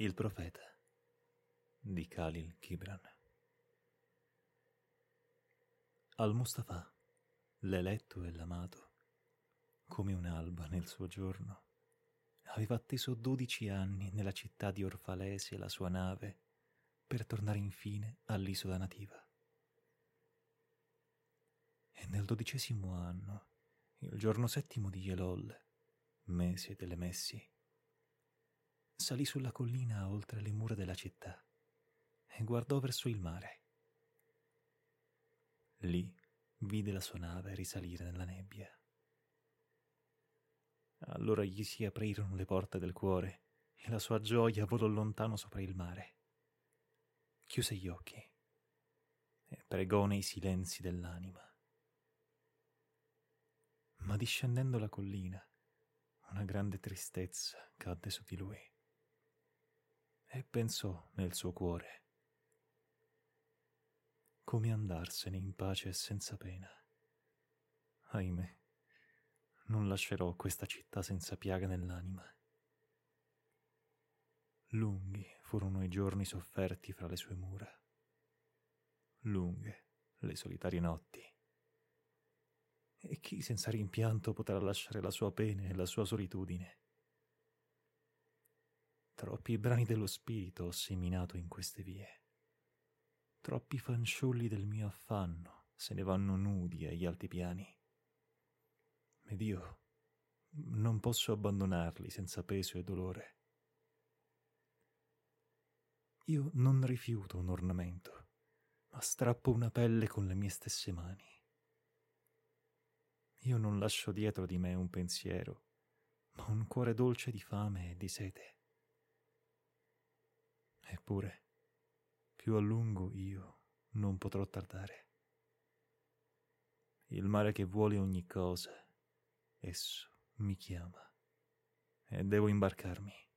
Il profeta di Khalil Gibran. Al-Mustafa, l'eletto e l'amato, come un'alba nel suo giorno, aveva atteso dodici anni nella città di Orfalesi la sua nave per tornare infine all'isola nativa. E nel dodicesimo anno, il giorno settimo di Elol, mese delle messi, salì sulla collina oltre le mura della città e guardò verso il mare. Lì vide la sua nave risalire nella nebbia. Allora gli si aprirono le porte del cuore e la sua gioia volò lontano sopra il mare. Chiuse gli occhi e pregò nei silenzi dell'anima. Ma discendendo la collina, una grande tristezza cadde su di lui e pensò nel suo cuore come andarsene in pace e senza pena. Ahimè, non lascerò questa città senza piaga nell'anima. Lunghi furono i giorni sofferti fra le sue mura, lunghe le solitarie notti. E chi senza rimpianto potrà lasciare la sua pena e la sua solitudine? Troppi brani dello spirito ho seminato in queste vie. Troppi fanciulli del mio affanno se ne vanno nudi agli alti piani. Ed io non posso abbandonarli senza peso e dolore. Io non rifiuto un ornamento, ma strappo una pelle con le mie stesse mani. Io non lascio dietro di me un pensiero, ma un cuore dolce di fame e di sete. Eppure, più a lungo io non potrò tardare. Il mare che vuole ogni cosa, esso mi chiama e devo imbarcarmi.